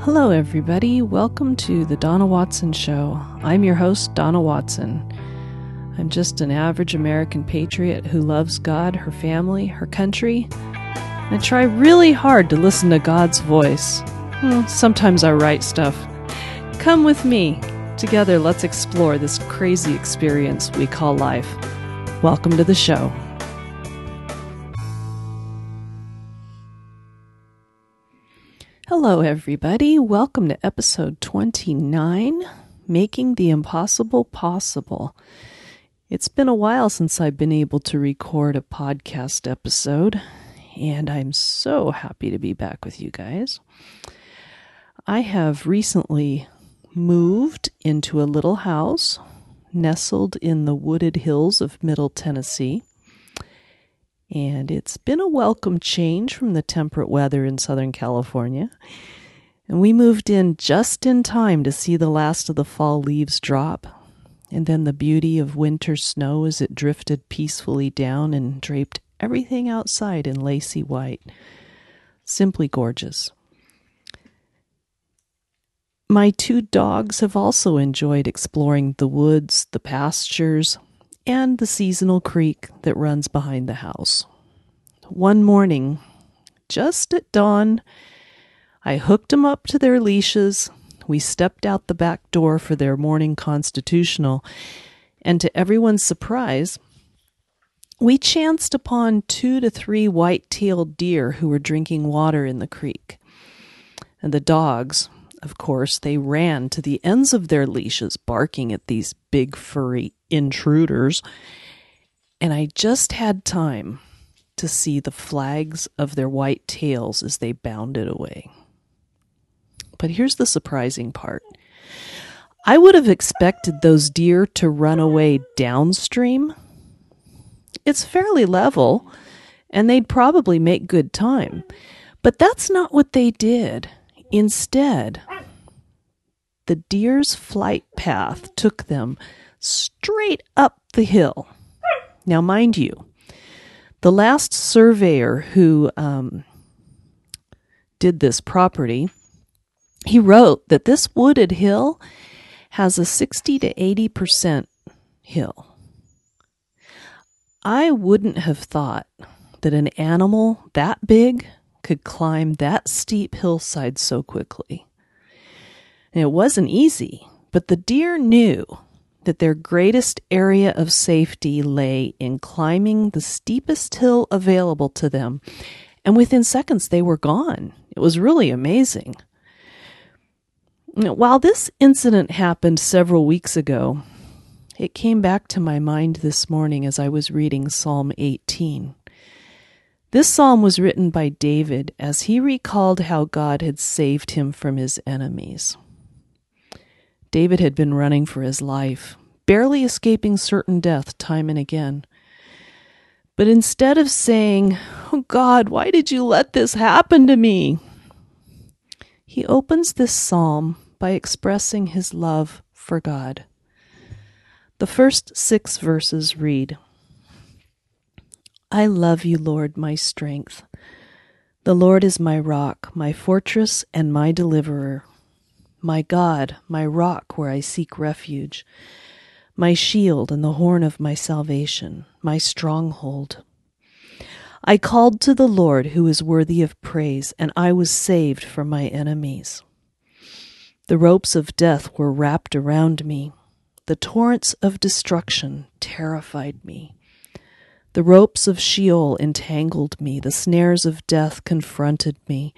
Hello, everybody. Welcome to the Donna Watson Show. I'm your host, Donna Watson. I'm just an average American patriot who loves God, her family, her country, I try really hard to listen to God's voice. Sometimes I write stuff. Come with me. Together, let's explore this crazy experience we call life. Welcome to the show. Hello, everybody. Welcome to episode 29 Making the Impossible Possible. It's been a while since I've been able to record a podcast episode, and I'm so happy to be back with you guys. I have recently moved into a little house nestled in the wooded hills of Middle Tennessee. And it's been a welcome change from the temperate weather in Southern California. And we moved in just in time to see the last of the fall leaves drop, and then the beauty of winter snow as it drifted peacefully down and draped everything outside in lacy white. Simply gorgeous. My two dogs have also enjoyed exploring the woods, the pastures, and the seasonal creek that runs behind the house. One morning, just at dawn, I hooked them up to their leashes. We stepped out the back door for their morning constitutional, and to everyone's surprise, we chanced upon two to three white tailed deer who were drinking water in the creek. And the dogs, of course, they ran to the ends of their leashes, barking at these big furry intruders. And I just had time to see the flags of their white tails as they bounded away. But here's the surprising part I would have expected those deer to run away downstream. It's fairly level, and they'd probably make good time. But that's not what they did. Instead, the deer's flight path took them straight up the hill. Now, mind you, the last surveyor who um, did this property, he wrote that this wooded hill has a 60 to 80% hill. I wouldn't have thought that an animal that big could climb that steep hillside so quickly. And it wasn't easy, but the deer knew that their greatest area of safety lay in climbing the steepest hill available to them, and within seconds they were gone. It was really amazing. While this incident happened several weeks ago, it came back to my mind this morning as I was reading Psalm 18. This psalm was written by David as he recalled how God had saved him from his enemies. David had been running for his life, barely escaping certain death time and again. But instead of saying, Oh God, why did you let this happen to me? He opens this psalm by expressing his love for God. The first six verses read I love you, Lord, my strength. The Lord is my rock, my fortress, and my deliverer my God, my rock where I seek refuge, my shield and the horn of my salvation, my stronghold. I called to the Lord who is worthy of praise, and I was saved from my enemies. The ropes of death were wrapped around me. The torrents of destruction terrified me. The ropes of Sheol entangled me. The snares of death confronted me.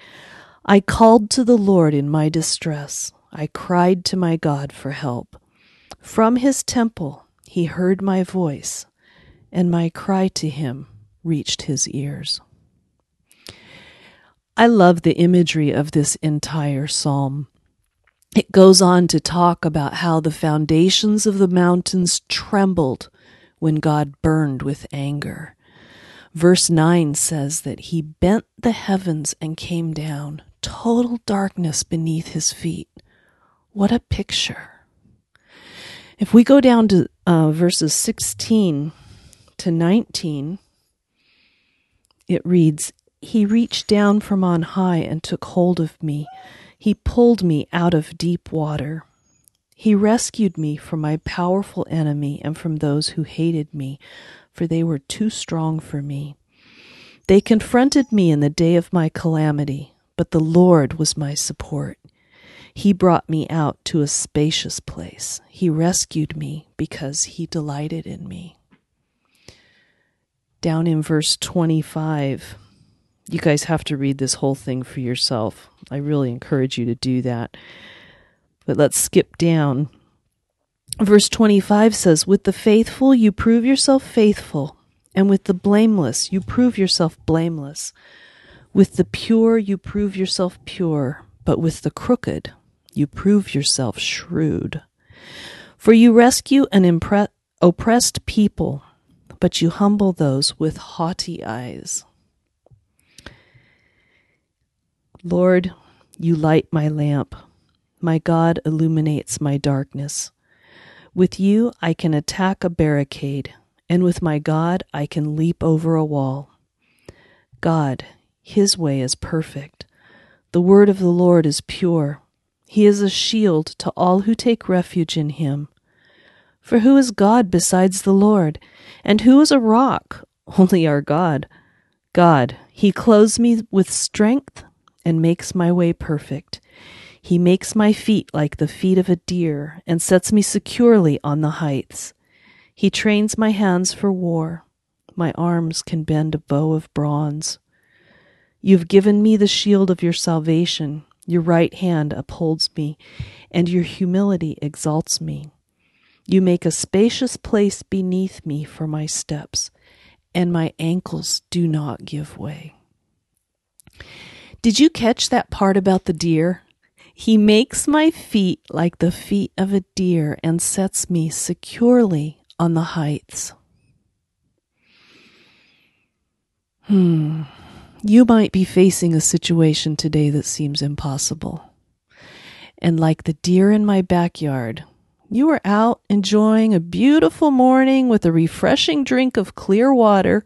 I called to the Lord in my distress. I cried to my God for help. From his temple he heard my voice, and my cry to him reached his ears. I love the imagery of this entire psalm. It goes on to talk about how the foundations of the mountains trembled when God burned with anger. Verse 9 says that he bent the heavens and came down, total darkness beneath his feet. What a picture. If we go down to uh, verses 16 to 19, it reads, He reached down from on high and took hold of me. He pulled me out of deep water. He rescued me from my powerful enemy and from those who hated me, for they were too strong for me. They confronted me in the day of my calamity, but the Lord was my support. He brought me out to a spacious place. He rescued me because he delighted in me. Down in verse 25, you guys have to read this whole thing for yourself. I really encourage you to do that. But let's skip down. Verse 25 says, With the faithful you prove yourself faithful, and with the blameless you prove yourself blameless. With the pure you prove yourself pure, but with the crooked you prove yourself shrewd. For you rescue an impre- oppressed people, but you humble those with haughty eyes. Lord, you light my lamp. My God illuminates my darkness. With you, I can attack a barricade, and with my God, I can leap over a wall. God, His way is perfect. The word of the Lord is pure. He is a shield to all who take refuge in Him. For who is God besides the Lord? And who is a rock? Only our God. God, He clothes me with strength and makes my way perfect. He makes my feet like the feet of a deer and sets me securely on the heights. He trains my hands for war. My arms can bend a bow of bronze. You've given me the shield of your salvation. Your right hand upholds me, and your humility exalts me. You make a spacious place beneath me for my steps, and my ankles do not give way. Did you catch that part about the deer? He makes my feet like the feet of a deer and sets me securely on the heights. Hmm. You might be facing a situation today that seems impossible. And like the deer in my backyard, you are out enjoying a beautiful morning with a refreshing drink of clear water,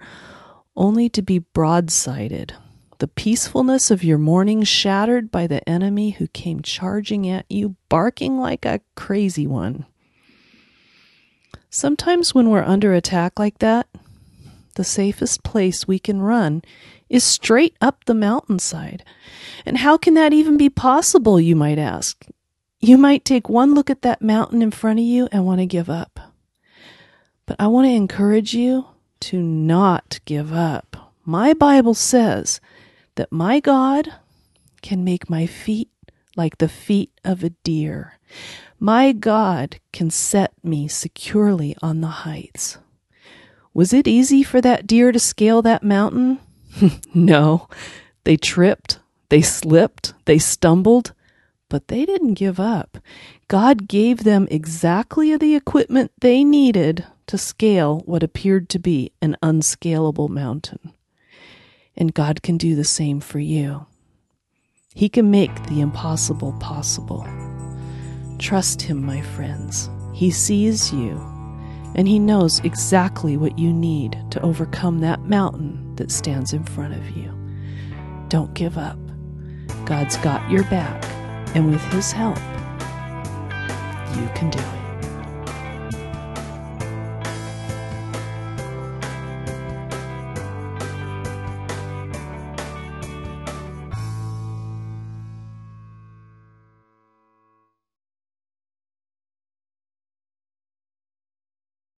only to be broadsided the peacefulness of your morning shattered by the enemy who came charging at you, barking like a crazy one. Sometimes, when we're under attack like that, the safest place we can run is straight up the mountainside. And how can that even be possible, you might ask? You might take one look at that mountain in front of you and want to give up. But I want to encourage you to not give up. My Bible says that my God can make my feet like the feet of a deer. My God can set me securely on the heights. Was it easy for that deer to scale that mountain? no. They tripped, they slipped, they stumbled, but they didn't give up. God gave them exactly the equipment they needed to scale what appeared to be an unscalable mountain and God can do the same for you. He can make the impossible possible. Trust Him, my friends. He sees you, and He knows exactly what you need to overcome that mountain that stands in front of you. Don't give up. God's got your back, and with His help, you can do it.